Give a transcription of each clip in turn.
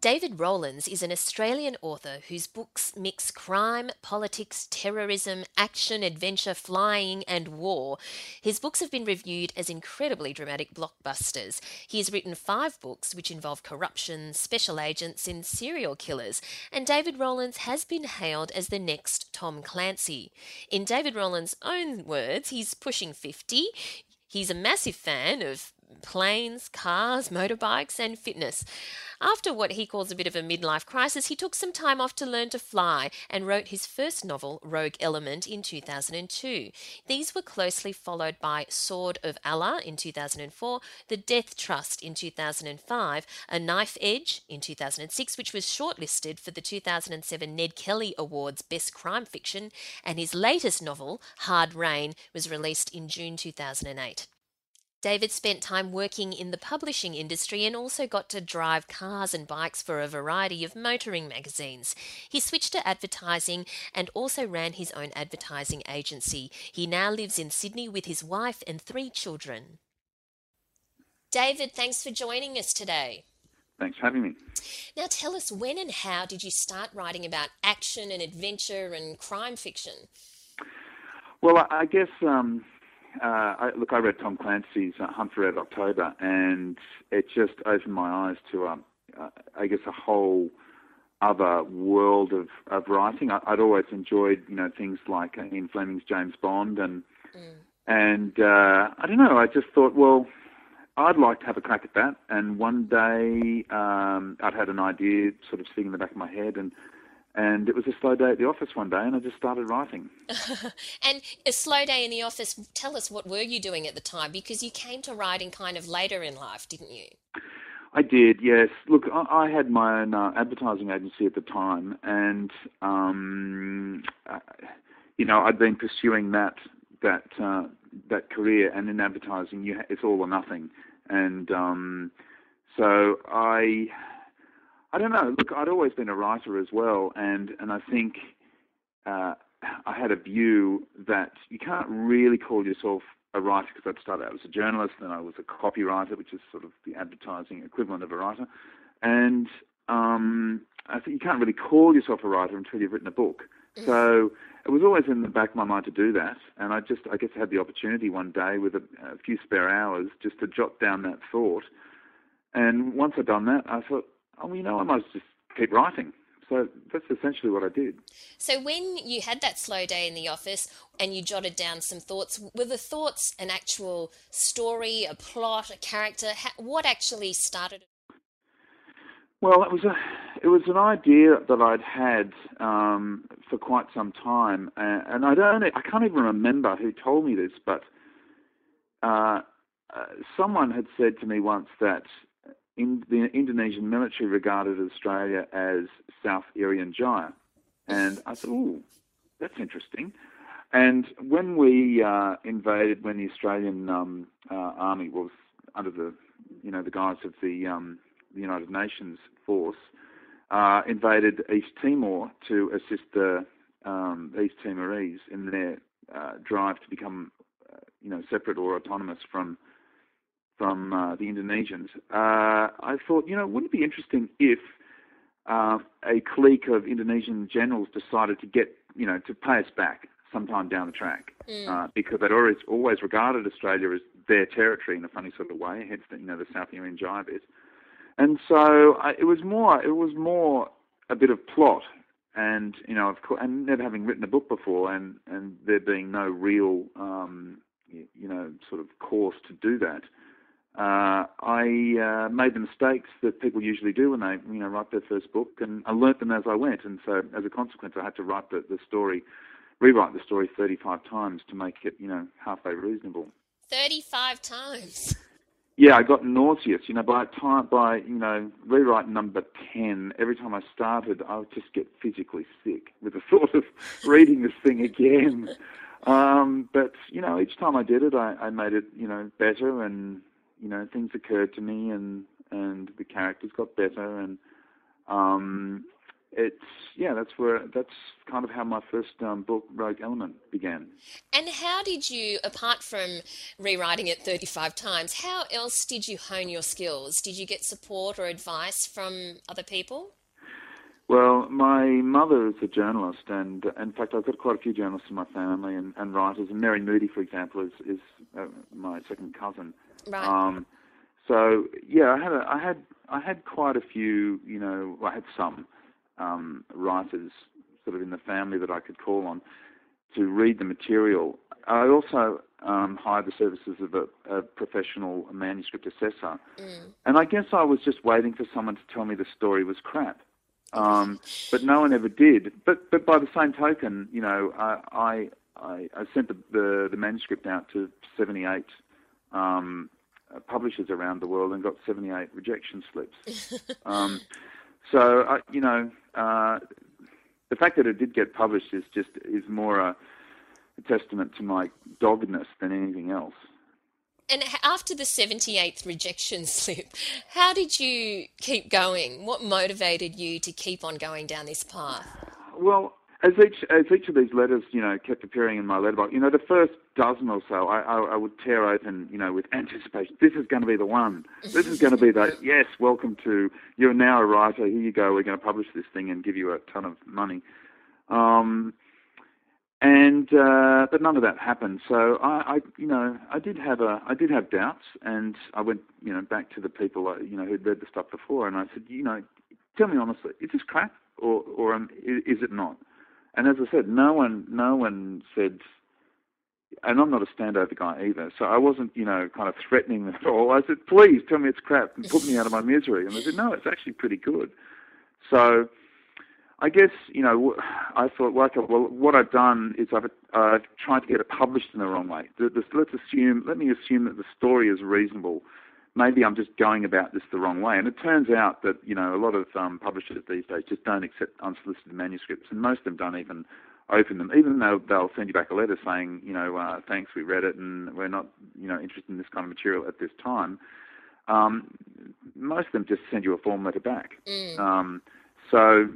David Rollins is an Australian author whose books mix crime, politics, terrorism, action, adventure, flying, and war. His books have been reviewed as incredibly dramatic blockbusters. He has written five books which involve corruption, special agents, and serial killers, and David Rollins has been hailed as the next Tom Clancy. In David Rollins' own words, he's pushing 50. He's a massive fan of planes, cars, motorbikes, and fitness. After what he calls a bit of a midlife crisis, he took some time off to learn to fly and wrote his first novel, Rogue Element, in 2002. These were closely followed by Sword of Allah in 2004, The Death Trust in 2005, A Knife Edge in 2006, which was shortlisted for the 2007 Ned Kelly Awards Best Crime Fiction, and his latest novel, Hard Rain, was released in June 2008. David spent time working in the publishing industry and also got to drive cars and bikes for a variety of motoring magazines. He switched to advertising and also ran his own advertising agency. He now lives in Sydney with his wife and three children. David, thanks for joining us today. Thanks for having me. Now, tell us when and how did you start writing about action and adventure and crime fiction? Well, I guess um, uh, I, look, I read Tom Clancy's uh, Hunt for Red October, and it just opened my eyes to, um, uh, I guess, a whole other world of, of writing. I, would always enjoyed, you know, things like uh, Ian Fleming's James Bond, and mm. and uh, I don't know. I just thought, well, I'd like to have a crack at that. And one day, um, I'd had an idea sort of sitting in the back of my head, and and it was a slow day at the office one day, and I just started writing. and a slow day in the office. Tell us what were you doing at the time? Because you came to writing kind of later in life, didn't you? I did, yes. Look, I, I had my own uh, advertising agency at the time, and um, uh, you know, I'd been pursuing that that uh, that career, and in advertising, you ha- it's all or nothing, and um, so I I don't know. Look, I'd always been a writer as well, and and I think uh, I had a view that you can't really call yourself a writer because I'd started out as a journalist, and I was a copywriter, which is sort of the advertising equivalent of a writer, and um, I think you can't really call yourself a writer until you've written a book. Mm. So it was always in the back of my mind to do that, and I just I guess I had the opportunity one day with a, a few spare hours just to jot down that thought. And once I'd done that, I thought, oh, well, you know, I might just keep writing. So that's essentially what I did. So when you had that slow day in the office and you jotted down some thoughts, were the thoughts an actual story, a plot, a character? What actually started? Well, it was a, it was an idea that I'd had um, for quite some time, and I don't, I can't even remember who told me this, but uh, uh, someone had said to me once that in, the Indonesian military regarded Australia as South Irian Jaya. And I thought, ooh, that's interesting. And when we uh, invaded, when the Australian um, uh, army was under the, you know, the guise of the, um, the United Nations force, uh, invaded East Timor to assist the um, East Timorese in their uh, drive to become, uh, you know, separate or autonomous from from uh, the Indonesians, uh, I thought, you know, wouldn't it be interesting if uh, a clique of Indonesian generals decided to get, you know, to pay us back sometime down the track, mm. Uh, because they'd always always regarded Australia as their territory in a funny sort of way, hence the, you know the South Irian Jaya bit. And so I, it was more, it was more a bit of plot, and you know, of course, and never having written a book before, and and there being no real, um, you, you know, sort of course to do that. Uh, I uh, made the mistakes that people usually do when they, you know, write their first book, and I learnt them as I went. And so, as a consequence, I had to write the, the story, rewrite the story 35 times to make it, you know, halfway reasonable. 35 times. Yeah, I got nauseous. You know, by time by you know rewrite number ten, every time I started, I would just get physically sick with the thought of reading this thing again. Um, but you know, each time I did it, I, I made it you know better, and you know things occurred to me, and and the characters got better, and um, it's yeah, that's where that's kind of how my first um, book, Rogue Element, began. And how did you, apart from rewriting it 35 times, how else did you hone your skills? Did you get support or advice from other people? Well, my mother is a journalist, and in fact, I've got quite a few journalists in my family and, and writers. And Mary Moody, for example, is is uh, my second cousin. Right. Um, so yeah, I had a, I had I had quite a few, you know, I had some um, writers sort of in the family that I could call on to read the material. I also um, hired the services of a, a professional manuscript assessor, Mm. and I guess I was just waiting for someone to tell me the story was crap. Um, but no one ever did. But but by the same token, you know, I I, I, sent the, the the manuscript out to 78 um, uh, publishers around the world and got 78 rejection slips. um, so I, you know, uh, the fact that it did get published is just is more a, a testament to my doggedness than anything else. And after the 78th rejection slip, how did you keep going? What motivated you to keep on going down this path? Well, as each as each of these letters, you know, kept appearing in my letterbox, you know, the first dozen or so, I, I, I would tear open, you know, with anticipation. This is going to be the one. This is going to be the yes. Welcome to you're now a writer. Here you go. We're going to publish this thing and give you a ton of money. Um, and uh, but none of that happened. So I, I, you know, I did have a, I did have doubts, and I went, you know, back to the people, uh, you know, who'd read the stuff before, and I said, you know, tell me honestly, is this crap or or um, is, is it not? And as I said, no one, no one said, and I'm not a standover guy either, so I wasn't, you know, kind of threatening them at all. I said, please tell me it's crap and put me out of my misery. And they said, no, it's actually pretty good. So I guess, you know, I thought, well, okay, well, what I've done is I've, I've tried to get it published in the wrong way. Let's assume, let me assume that the story is reasonable. Maybe I'm just going about this the wrong way. And it turns out that, you know, a lot of um, publishers these days just don't accept unsolicited manuscripts, and most of them don't even open them, even though they'll send you back a letter saying, you know, uh, thanks, we read it, and we're not, you know, interested in this kind of material at this time. Um, most of them just send you a form letter back. Mm. Um, so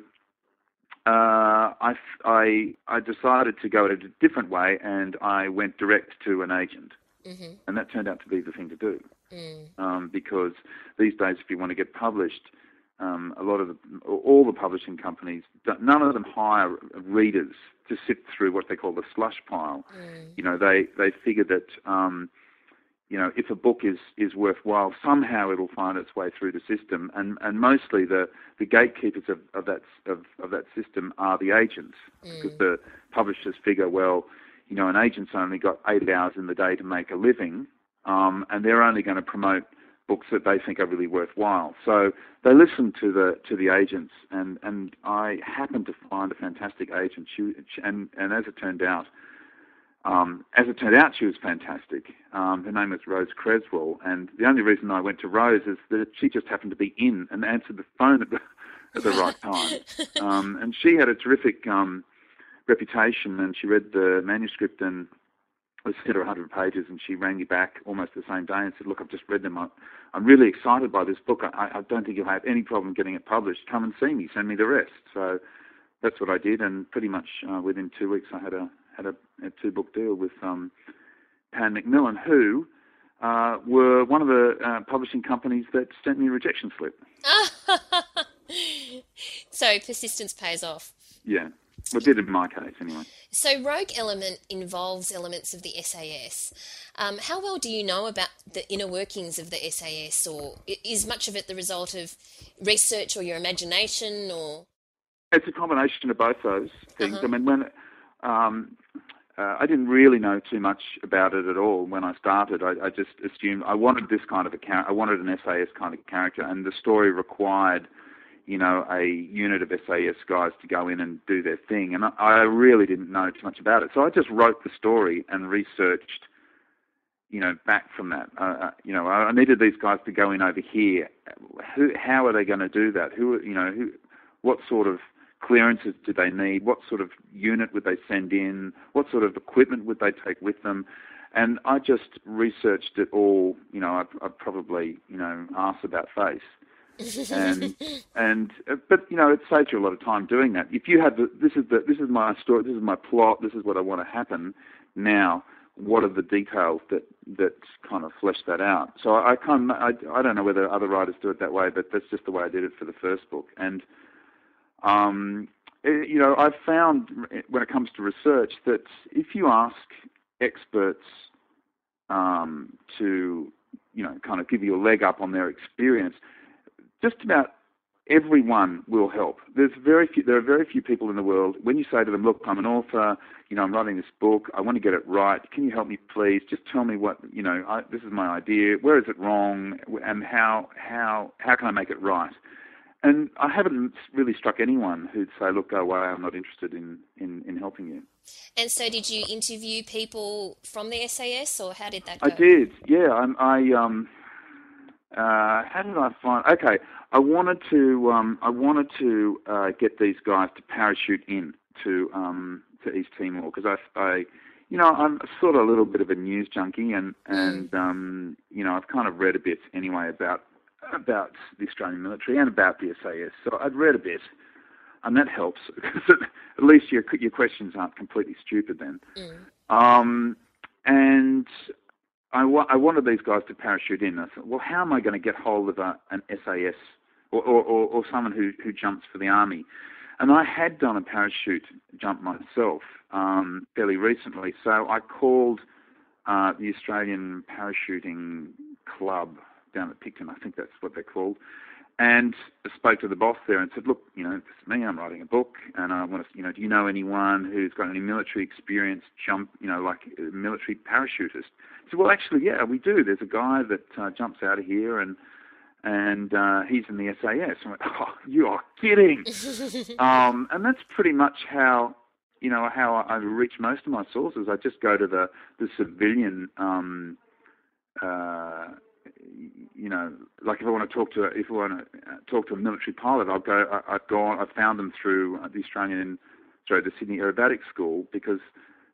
uh, I, I, I decided to go it a different way, and I went direct to an agent, hmm and that turned out to be the thing to do. Mm. Um, because these days, if you want to get published, um, a lot of the, all the publishing companies, none of them hire readers to sit through what they call the slush pile. Mm. You know, they they figure that um, you know if a book is is worthwhile, somehow it'll find its way through the system, and and mostly the the gatekeepers of, of that of, of that system are the agents, because the publishers figure, well, you know, an agent's only got eight hours in the day to make a living, um, and they're only going to promote books that they think are really worthwhile. So they listen to the to the agents, and and I happened to find a fantastic agent. She, and and as it turned out, um, as it turned out, she was fantastic. Um, her name was Rose Creswell, and the only reason I went to Rose is that she just happened to be in and answered the phone at the at the right time. Um, and she had a terrific um, reputation, and she read the manuscript and it was her 100 pages, and she rang me back almost the same day and said, "Look, I've just read them. I'm really excited by this book. I, I don't think you'll have any problem getting it published. Come and see me. Send me the rest." So that's what I did, and pretty much uh, within two weeks, I had a had a, a two book deal with um, Pan Macmillan, who uh, were one of the uh, publishing companies that sent me a rejection slip. so persistence pays off. Yeah, well, it did in my case anyway. So Rogue Element involves elements of the SAS. Um, how well do you know about the inner workings of the SAS, or is much of it the result of research or your imagination, or It's a combination of both those things. Uh-huh. I mean, when um, uh, I didn't really know too much about it at all when I started. I, I just assumed I wanted this kind of a character. I wanted an SAS kind of character, and the story required, you know, a unit of SAS guys to go in and do their thing. And I, I really didn't know too much about it, so I just wrote the story and researched, you know, back from that. Uh, uh you know, I needed these guys to go in over here. Who, how are they going to do that? Who, you know, who, what sort of clearances do they need? What sort of unit would they send in? What sort of equipment would they take with them? And I just researched it all. You know, I, I probably you know asked about face. And and but you know it saves you a lot of time doing that. If you have the, this is the this is my story, this is my plot, this is what I want to happen. Now, what are the details that that kind of flesh that out? So I, I can't I, I don't know whether other writers do it that way, but that's just the way I did it for the first book. And um, eh, you know, I've found when it comes to research that if you ask experts um, to, you know, kind of give you a leg up on their experience, just about everyone will help. There's very few, there are very few people in the world. When you say to them, "Look, I'm an author. You know, I'm writing this book. I want to get it right. Can you help me, please? Just tell me what you know. I, this is my idea. Where is it wrong? And how how how can I make it right?" And I haven't really struck anyone who'd say, look, go away, I'm not interested in, in, in helping you. And so, did you interview people from the SAS, or how did that go? I did, yeah. I, I um, uh, how did I find? Okay, I wanted to, um, I wanted to uh, get these guys to parachute in to um, to East Timor because I, I, you know, I'm sort of a little bit of a news junkie, and and um, you know, I've kind of read a bit anyway about about the Australian military and about the SAS. So I'd read a bit, and that helps because at least your your questions aren't completely stupid then. Mm. Um, and I, wa- I wanted these guys to parachute in. I thought, well, how am I going to get hold of a, an SAS or, or, or, or someone who, who jumps for the army? And I had done a parachute jump myself um, fairly recently, so I called uh, the Australian Parachuting Club down at Picton, I think that's what they're called, and spoke to the boss there and said, look, you know, this is me, I'm writing a book, and I want to, you know, do you know anyone who's got any military experience, jump, you know, like a military parachutist? He said, well, actually, yeah, we do. There's a guy that uh, jumps out of here and and uh, he's in the SAS. I went, oh, you are kidding. um, and that's pretty much how, you know, how I reach most of my sources. I just go to the, the civilian um, uh, you know, like if I want to talk to if I want to uh, talk to a military pilot, I'll go. I, have gone. I've found them through uh, the Australian, sorry, the Sydney Aerobatic School because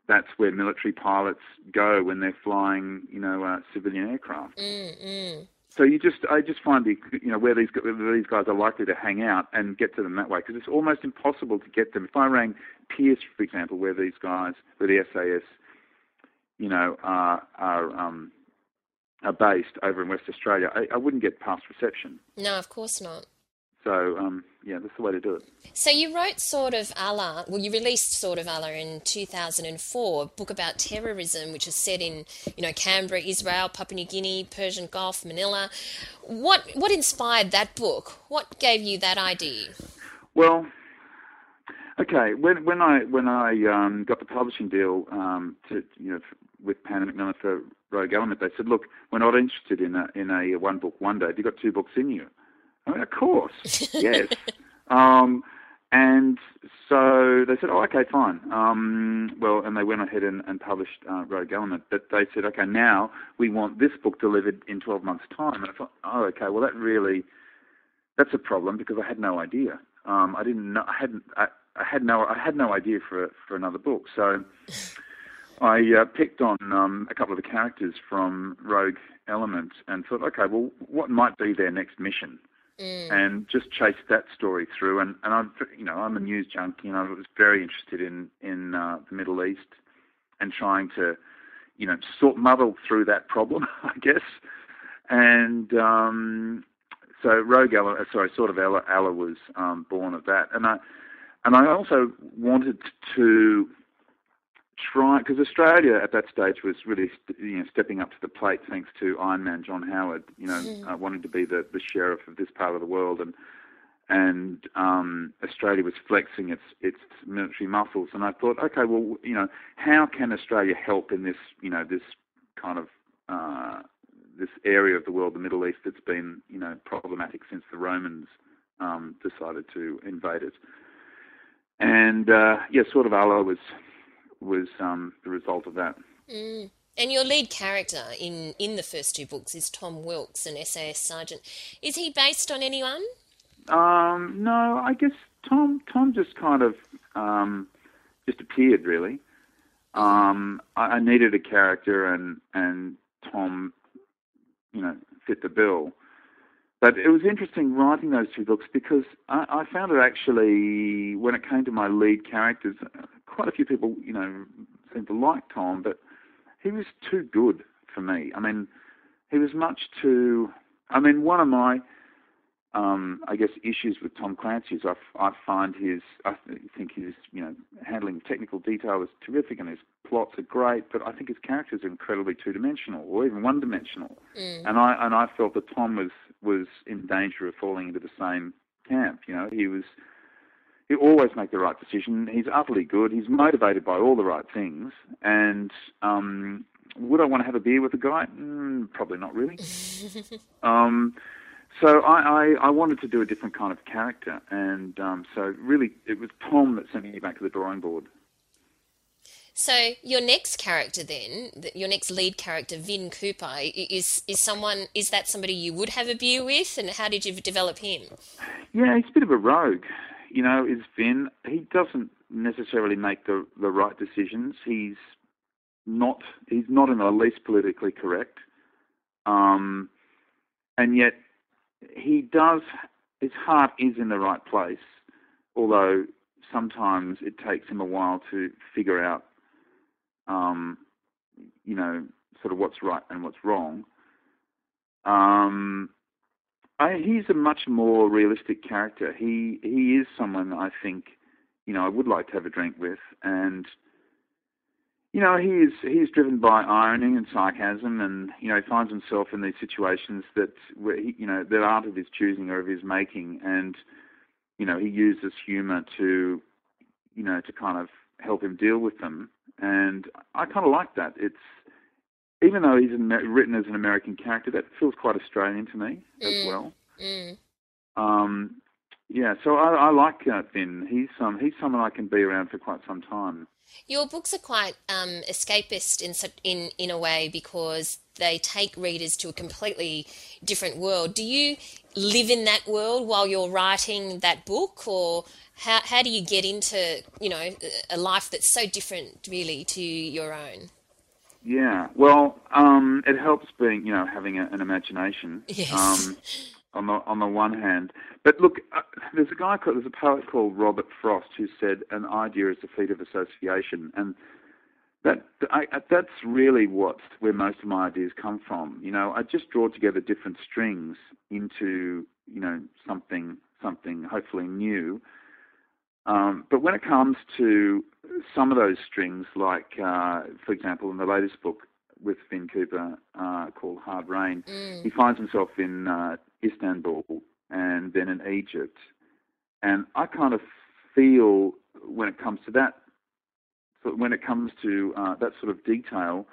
that's where military pilots go when they're flying, you know, uh, civilian aircraft. Mm-hmm. So you just, I just find the, you know, where these where these guys are likely to hang out and get to them that way because it's almost impossible to get them. If I rang Pearce, for example, where these guys, where the SAS, you know, are are um, are based over in West Australia, I, I wouldn't get past reception. No, of course not. So um, yeah, that's the way to do it. So you wrote Sword of Allah. Well, you released Sword of Allah in 2004, a book about terrorism, which is set in you know Canberra, Israel, Papua New Guinea, Persian Gulf, Manila. What what inspired that book? What gave you that idea? Well, okay, when when I when I um, got the publishing deal to you know with Pan and Macmillan for Rogue Element, they said, "Look, we're not interested in a in a one book wonder. Have you got two books in you?" I mean, of course, yes. Um, and so they said, "Oh, okay, fine." Um, well, and they went ahead and, and published uh, Rogue Element, but they said, "Okay, now we want this book delivered in 12 months' time." And I thought, "Oh, okay. Well, that really that's a problem because I had no idea. Um, I didn't know. I hadn't. I, I had no. I had no idea for for another book. So." I uh, picked on um, a couple of the characters from Rogue Element and thought, okay, well, what might be their next mission? Mm. And just chased that story through. And, and I'm, you know, I'm a news junkie, and I was very interested in in uh, the Middle East and trying to, you know, sort muddle through that problem, I guess. And um, so Rogue Ella, uh, sorry, Sword of Allah, Ella was um, born of that. And I and I also wanted to try because Australia at that stage was really you know stepping up to the plate thanks to Iron Man John Howard, you know, mm. uh, wanting to be the, the sheriff of this part of the world and and um, Australia was flexing its its military muscles. And I thought, okay, well, you know, how can Australia help in this, you know, this kind of uh, this area of the world, the Middle East, that's been, you know, problematic since the Romans um, decided to invade it. And uh, yeah, Sword of Allah was was um, the result of that. Mm. And your lead character in, in the first two books is Tom Wilkes, an SAS sergeant. Is he based on anyone? Um, no, I guess Tom Tom just kind of um, just appeared really. Um, I, I needed a character, and and Tom, you know, fit the bill. But it was interesting writing those two books because I, I found it actually when it came to my lead characters, quite a few people, you know, seem to like Tom, but he was too good for me. I mean, he was much too. I mean, one of my, um, I guess, issues with Tom Clancy is I, I find his, I think his, you know, handling technical detail is terrific and his plots are great, but I think his characters are incredibly two-dimensional or even one-dimensional. Mm. And I and I felt that Tom was was in danger of falling into the same camp. You know, he was he always make the right decision. He's utterly good. He's motivated by all the right things. And um, would I want to have a beer with the guy? Mm, probably not really. um, so I, I, I, wanted to do a different kind of character, and um, so really it was Tom that sent me back to the drawing board. So your next character, then, your next lead character, Vin Cooper, is is someone is that somebody you would have a beer with, and how did you develop him? Yeah, he's a bit of a rogue you know, is Vin. He doesn't necessarily make the the right decisions. He's not he's not in the least politically correct, um, and yet he does. His heart is in the right place, although sometimes it takes him a while to figure out, um, you know, sort of what's right and what's wrong. Um, I, he's a much more realistic character. He he is someone I think, you know, I would like to have a drink with, and you know, he is he's driven by irony and sarcasm, and you know, he finds himself in these situations that where he, you know that aren't of his choosing or of his making, and you know, he uses humour to, you know, to kind of help him deal with them, and I kind of like that. It's even though he's written as an American character, that feels quite Australian to me mm. as well. Mm. Um, yeah, so I, I like uh, Vin. He's um, he's someone I can be around for quite some time. Your books are quite um, escapist in in in a way because they take readers to a completely different world. Do you live in that world while you're writing that book, or how how do you get into you know a life that's so different really to your own? Yeah, well, um, it helps being, you know, having a, an imagination. Yes. Um, on the on the one hand, but look, uh, there's a guy called there's a poet called Robert Frost who said an idea is the feat of association, and that I, that's really what where most of my ideas come from. You know, I just draw together different strings into you know something something hopefully new. Um, but when it comes to some of those strings, like, uh, for example, in the latest book with Vin Cooper uh, called Hard Rain, mm. he finds himself in uh, Istanbul and then in Egypt. And I kind of feel when it comes to that, when it comes to uh, that sort of detail,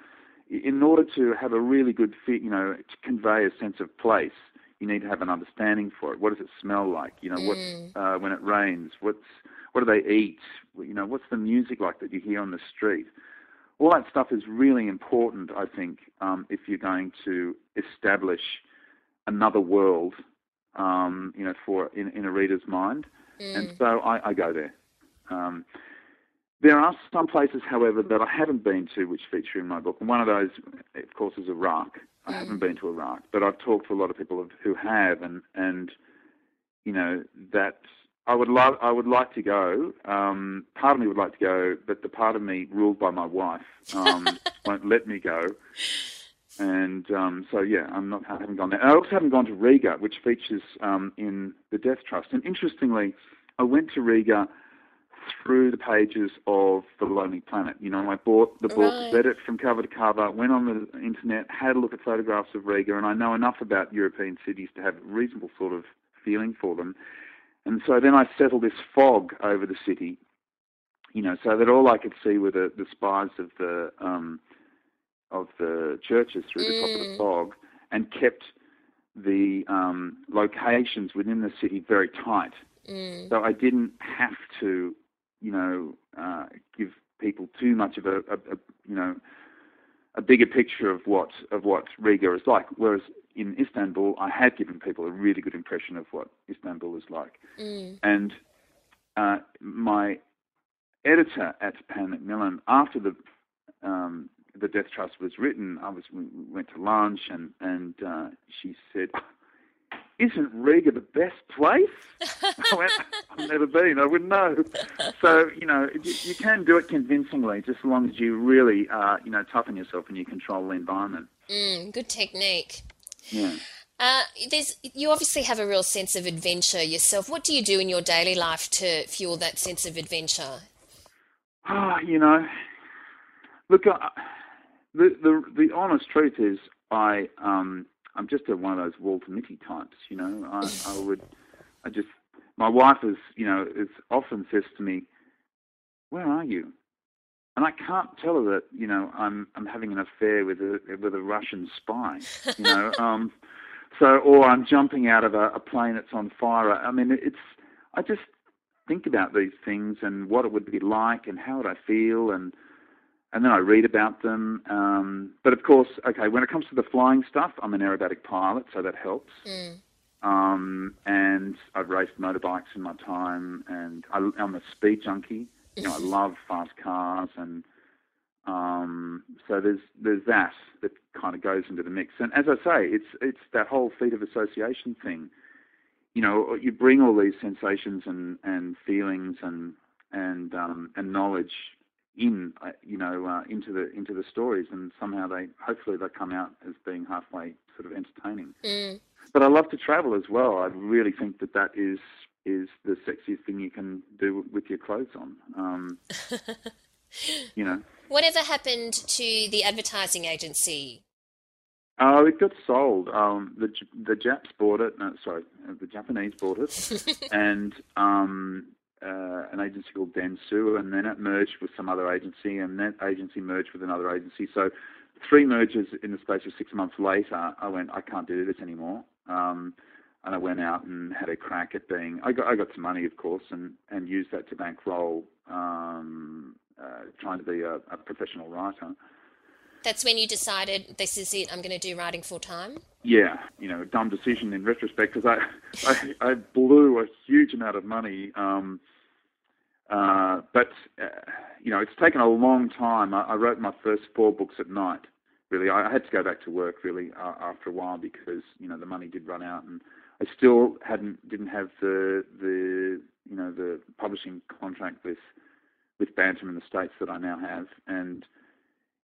in order to have a really good fit, you know, to convey a sense of place, you need to have an understanding for it. What does it smell like? You know, mm. what uh, when it rains? What's what do they eat? You know, what's the music like that you hear on the street? All that stuff is really important, I think, um, if you're going to establish another world, um, you know, for in, in a reader's mind. Mm. And so I, I go there. Um, there are some places, however, that I haven't been to which feature in my book. And one of those, of course, is Iraq. I mm. haven't been to Iraq, but I've talked to a lot of people who have, and and you know that I would love, I would like to go. Um, part of me would like to go, but the part of me ruled by my wife um, won't let me go. And um, so, yeah, I'm not, I haven't gone there. I also haven't gone to Riga, which features um, in the Death Trust. And interestingly, I went to Riga through the pages of The Lonely Planet. You know, I bought the book, right. read it from cover to cover, went on the internet, had a look at photographs of Riga, and I know enough about European cities to have a reasonable sort of feeling for them. And so then I settled this fog over the city, you know, so that all I could see were the, the spires of the um, of the churches through the top of the Mm. fog, and kept the um, locations within the city very tight. Mm. So I didn't have to, you know, uh, give people too much of a, a, a, you know, a bigger picture of what of what Riga is like. Whereas in Istanbul, I had given people a really good impression of what Istanbul is like. Mm. And uh, my editor at Pan Macmillan, after the um, the Death Trust was written, I was we we went to lunch and and uh, she said, "Isn't Riga the best place?" I went, "I've never been. I wouldn't know." So you know, you, you can do it convincingly, just as long as you really uh, you know toughen yourself and you control the environment. Mm. Good technique. Yeah. Uh, there's you obviously have a real sense of adventure yourself. What do you do in your daily life to fuel that sense of adventure? Ah, you know, look, I, the the the honest truth is, I um I'm just a, one of those Walter Mitty types. You know, I I would I just my wife is you know is often says to me, "Where are you?" And I can't tell her that you know I'm I'm having an affair with a with a Russian spy. You know, um, so or I'm jumping out of a, a plane that's on fire. I mean, it's I just think about these things and what it would be like and how would I feel and and then I read about them. Um, but of course, okay, when it comes to the flying stuff, I'm an aerobatic pilot, so that helps. Mm. Um, and I've raced motorbikes in my time, and I, I'm a speed junkie. You know, I love fast cars, and um, so there's there's that that kind of goes into the mix. And as I say, it's it's that whole feat of association thing. You know, you bring all these sensations and, and feelings and and um, and knowledge in uh, you know uh, into the into the stories, and somehow they hopefully they come out as being halfway sort of entertaining. Mm. But I love to travel as well. I really think that that is is the sexiest thing you can do with your clothes on. Um, you know. Whatever happened to the advertising agency? Oh, it got sold. Um, the the Japs bought it. No, sorry, uh, the Japanese bought it, and um, uh, an agency called Dentsu, and then it merged with some other agency, and that agency merged with another agency. So, three mergers in the space of six months later, I went, I can't do this anymore. Um, and I went out and had a crack at being. I got I got some money, of course, and and used that to bankroll um, uh, trying to be a, a professional writer. That's when you decided this is it. I'm going to do writing full time. Yeah, you know, dumb decision in retrospect because I, I I blew a huge amount of money. Um, uh, but uh, you know, it's taken a long time. I, I wrote my first four books at night. Really, I, I had to go back to work really uh, after a while because you know the money did run out, and I still hadn't didn't have the the you know the publishing contract with with Bantam in the states that I now have, and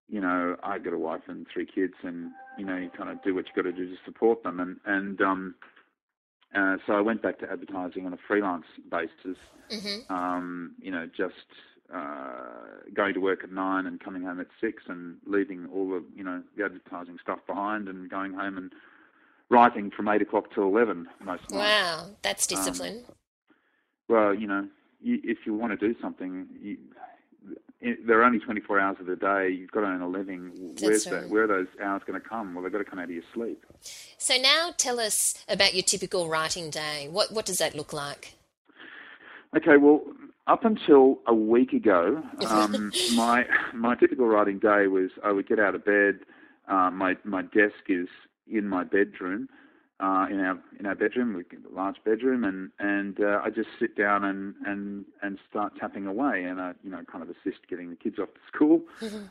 you know, I got a wife and three kids, and you know, you kind of do what you got to do to support them, and and um, uh, so I went back to advertising on a freelance basis. hmm Um, you know, just uh, going to work at nine and coming home at six, and leaving all the you know the advertising stuff behind, and going home and writing from eight o'clock till eleven most nights. Wow, that's discipline. Well, you know, you, if you want to do something, you, it, there are only 24 hours of the day. You've got to earn a living. Where's right. that? Where are those hours going to come? Well, they've got to come out of your sleep. so now tell us about your typical writing day. What what does that look like? Okay, well, up until a week ago, um, my my typical writing day was I would get out of bed. Uh, my my desk is in my bedroom, uh, in our in our bedroom, we a large bedroom, and and uh, I just sit down and and and start tapping away, and I you know kind of assist getting the kids off to school.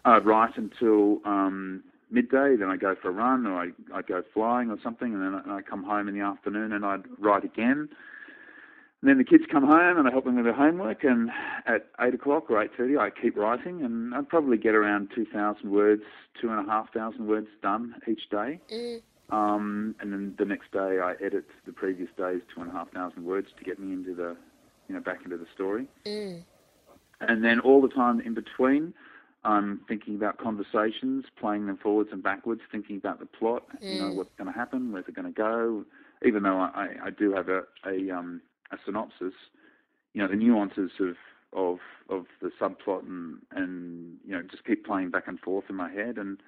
I'd write until um, midday, then I go for a run, or I I go flying or something, and then I, I come home in the afternoon and I'd write again. And then the kids come home and I help them with their homework. And at eight o'clock or eight thirty, I keep writing, and I'd probably get around two thousand words, two and a half thousand words done each day. Mm. Um, and then the next day, I edit the previous day's two and a half thousand words to get me into the, you know, back into the story. Mm. And then all the time in between, I'm thinking about conversations, playing them forwards and backwards, thinking about the plot, you know, Mm. what's going to happen, where's it going to go. Even though I, I, I do have a, a, um, a synopsis, you know, the nuances of of of the subplot and and you know just keep playing back and forth in my head and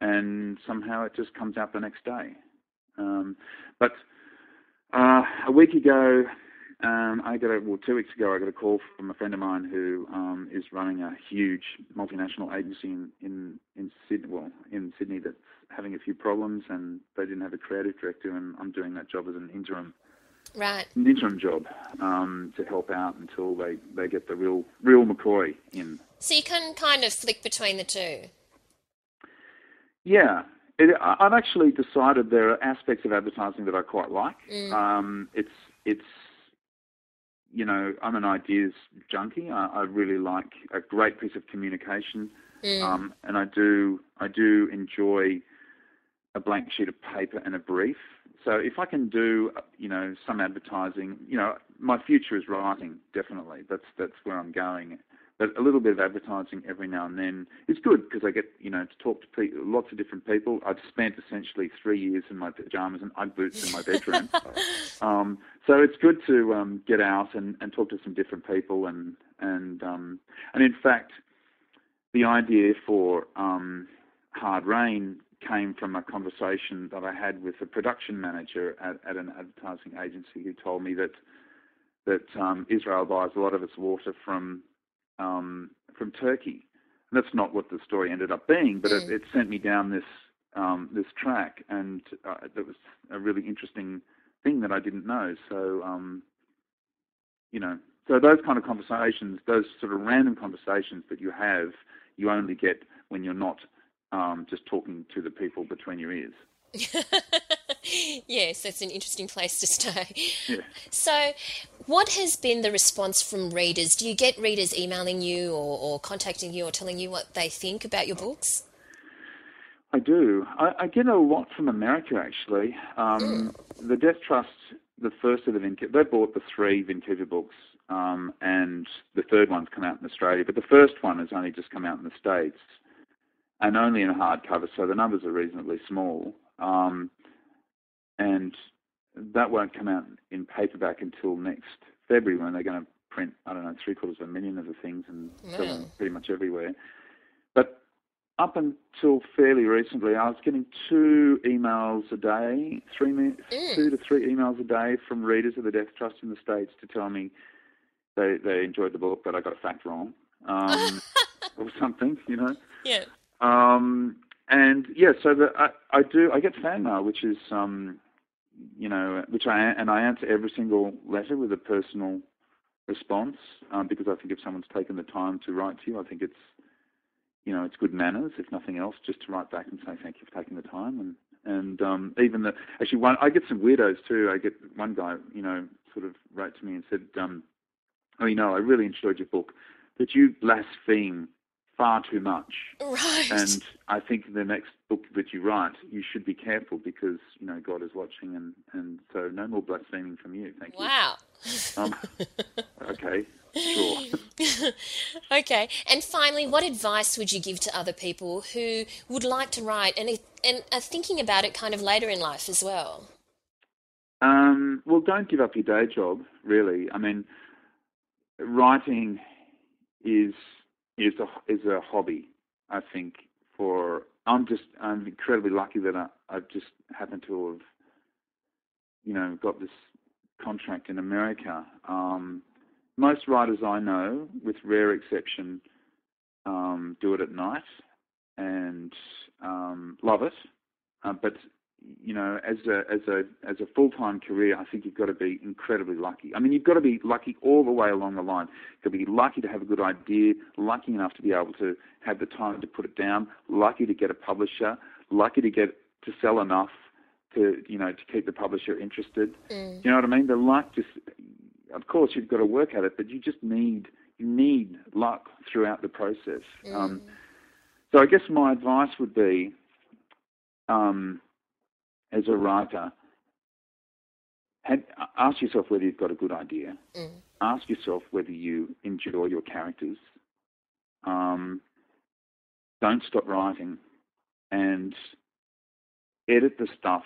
and somehow it just comes out the next day. Um, but uh, a week ago, um, I got a well two weeks ago I got a call from a friend of mine who um, is running a huge multinational agency in in in Sydney well in Sydney that's having a few problems and they didn't have a creative director and I'm doing that job as an interim right an interim job um, to help out until they, they get the real real McCoy in. So you can kind of flick between the two. Yeah, it, I've actually decided there are aspects of advertising that I quite like. Mm. Um, it's it's you know I'm an ideas junkie. I, I really like a great piece of communication, Mm. um, and I do I do enjoy a blank sheet of paper and a brief. So if I can do you know some advertising, you know my future is writing definitely. That's that's where I'm going. But a little bit of advertising every now and then is good because I get you know to talk to pe- lots of different people. I've spent essentially three years in my pajamas and UGG boots in my bedroom. um, so it's good to um, get out and, and talk to some different people and and um, and in fact, the idea for um, Hard Rain came from a conversation that I had with a production manager at, at an advertising agency who told me that that um, Israel buys a lot of its water from um, from Turkey. And that's not what the story ended up being, but it, Mm. it sent me down this um, this track, and uh, that was a really interesting thing that I didn't know. So, um, you know, so those kind of conversations, those sort of random conversations that you have, you only get when you're not um, just talking to the people between your ears. yes, that's an interesting place to stay. Yeah. So, what has been the response from readers? Do you get readers emailing you or, or contacting you or telling you what they think about your books? I do. I, I get a lot from America, actually. Um, The Death Trust, the first of the Vin Cooper, they bought the three Vin Cooper books, um, and the third one's come out in Australia, but the first one has only just come out in the States, and only in hardcover, so the numbers are reasonably small. Um, and that won't come out in paperback until next February when they're going to print, I don't know, three quarters of a million of the things and sell them pretty much everywhere. But up until fairly recently, I was getting two emails a day, three mi- Mm. two to three emails a day from readers of the Death Trust in the States to tell me they they enjoyed the book, but I got a fact wrong, um, or something, you know. Yeah. Um, and yeah, so the, I, I do I get fan mail, which is um, you know, which I and I answer every single letter with a personal response um, because I think if someone's taken the time to write to you, I think it's you know it's good manners, if nothing else, just to write back and say thank you for taking the time and and um, even the actually one I get some weirdos too. I get one guy you know sort of wrote to me and said, um, oh you know I really enjoyed your book, but you blaspheme far too much. Right. And I think the next book that you write, you should be careful because you know God is watching, and and so no more blaspheming from you. Thank wow. you. Um, okay, sure. okay. And finally, what advice would you give to other people who would like to write and and are thinking about it kind of later in life as well? Um, well, don't give up your day job. Really, I mean, writing is is a is a hobby. I think for I'm just I'm incredibly lucky that I, I've just happened to have you know got this contract in America. Um, most writers I know, with rare exception, um, do it at night and um, love it. Uh, but you know, as a as a as a full time career, I think you've got to be incredibly lucky. I mean, you've got to be lucky all the way along the line. You've got to be lucky to have a good idea, lucky enough to be able to have the time to put it down, lucky to get a publisher, lucky to get to sell enough to you know to keep the publisher interested. Mm. You know what I mean? The luck just, of course, you've got to work at it, but you just need you need luck throughout the process. Um, so I guess my advice would be, um, as a writer, had, ask yourself whether you've got a good idea. Mm. Ask yourself whether you enjoy your characters. Um, don't stop writing, and edit the stuff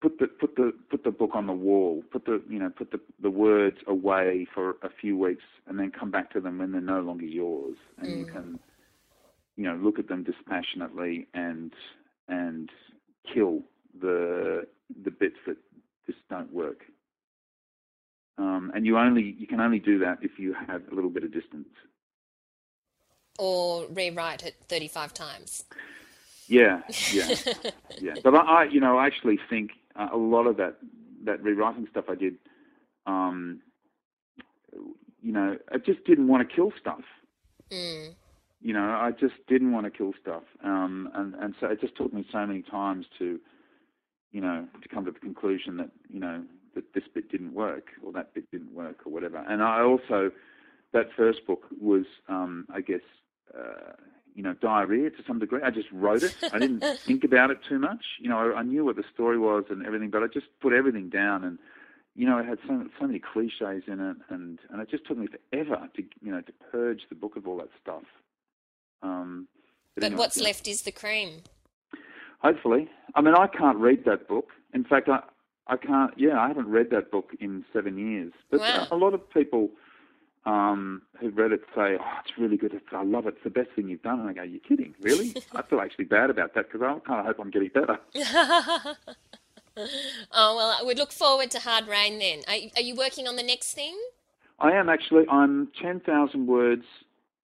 put the put the put the book on the wall, put the you know put the the words away for a few weeks, and then come back to them when they're no longer yours, and mm. you can you know look at them dispassionately and and kill the the bits that just don't work. Um, and you only you can only do that if you have a little bit of distance. Or rewrite it thirty five times. Yeah, yeah, yeah. But I, you know, I actually think a lot of that that rewriting stuff I did, um, you know, I just didn't want to kill stuff. Mm. You know, I just didn't want to kill stuff, um, and and so it just took me so many times to, you know, to come to the conclusion that you know that this bit didn't work or that bit didn't work or whatever. And I also, that first book was, um, I guess, uh, you know, diarrhea to some degree. I just wrote it. I didn't think about it too much. You know, I, I knew what the story was and everything, but I just put everything down and you know, it had so so many cliches in it, and and it just took me forever to you know to purge the book of all that stuff. Um, but, what's left is the cream. Hopefully, I mean, I can't read that book. In fact, I I can't. Yeah, I haven't read that book in seven years. But wow. a lot of people um, who've read it say, "Oh, it's really good. It's, I love it. It's the best thing you've done." And I go, "You're kidding, really?" I feel actually bad about that because I kind of hope I'm getting better. oh well, I would look forward to Hard Rain then. Are, are you working on the next thing? I am actually. I'm ten thousand words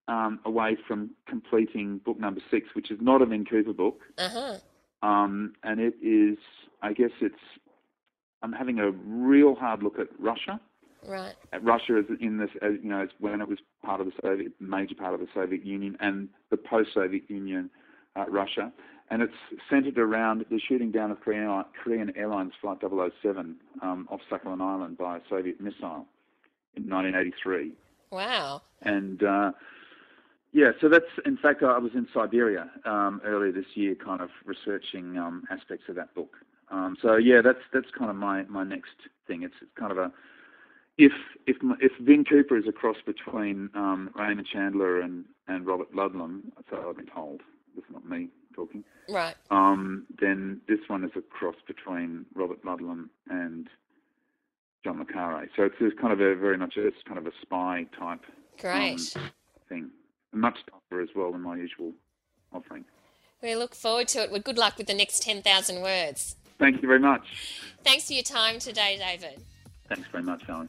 um, away from completing book number six, which is not a Vin Cooper book. Uh-huh. Um, and it is, I guess it's I'm having a real hard look at Russia. Right. At Russia is in this, as, you know, it's when it was part of the Soviet, major part of the Soviet Union, and the post-Soviet Union uh, Russia, and it's centered around the shooting down of Korean, Korean Airlines Flight 007 um, off Sakhalin Island by a Soviet missile in 1983. Wow. And uh, yeah, so that's in fact I was in Siberia um, earlier this year, kind of researching um, aspects of that book. Um, so yeah, that's that's kind of my, my next thing. It's, it's kind of a if if if Vin Cooper is a cross between um, Raymond Chandler and, and Robert Ludlum, so I've been told. This is not me talking. Right. Um, then this one is a cross between Robert Ludlum and John le Carre. So it's, it's kind of a very much it's kind of a spy type Great. Um, thing. Much tougher as well than my usual offering. We look forward to it. Well, good luck with the next 10,000 words. Thank you very much. Thanks for your time today, David. Thanks very much, Helen.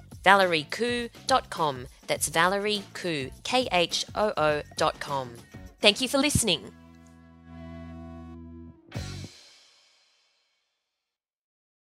www.valeriekhoo.com. That's Valerie Khoo, K H O O.com. Thank you for listening.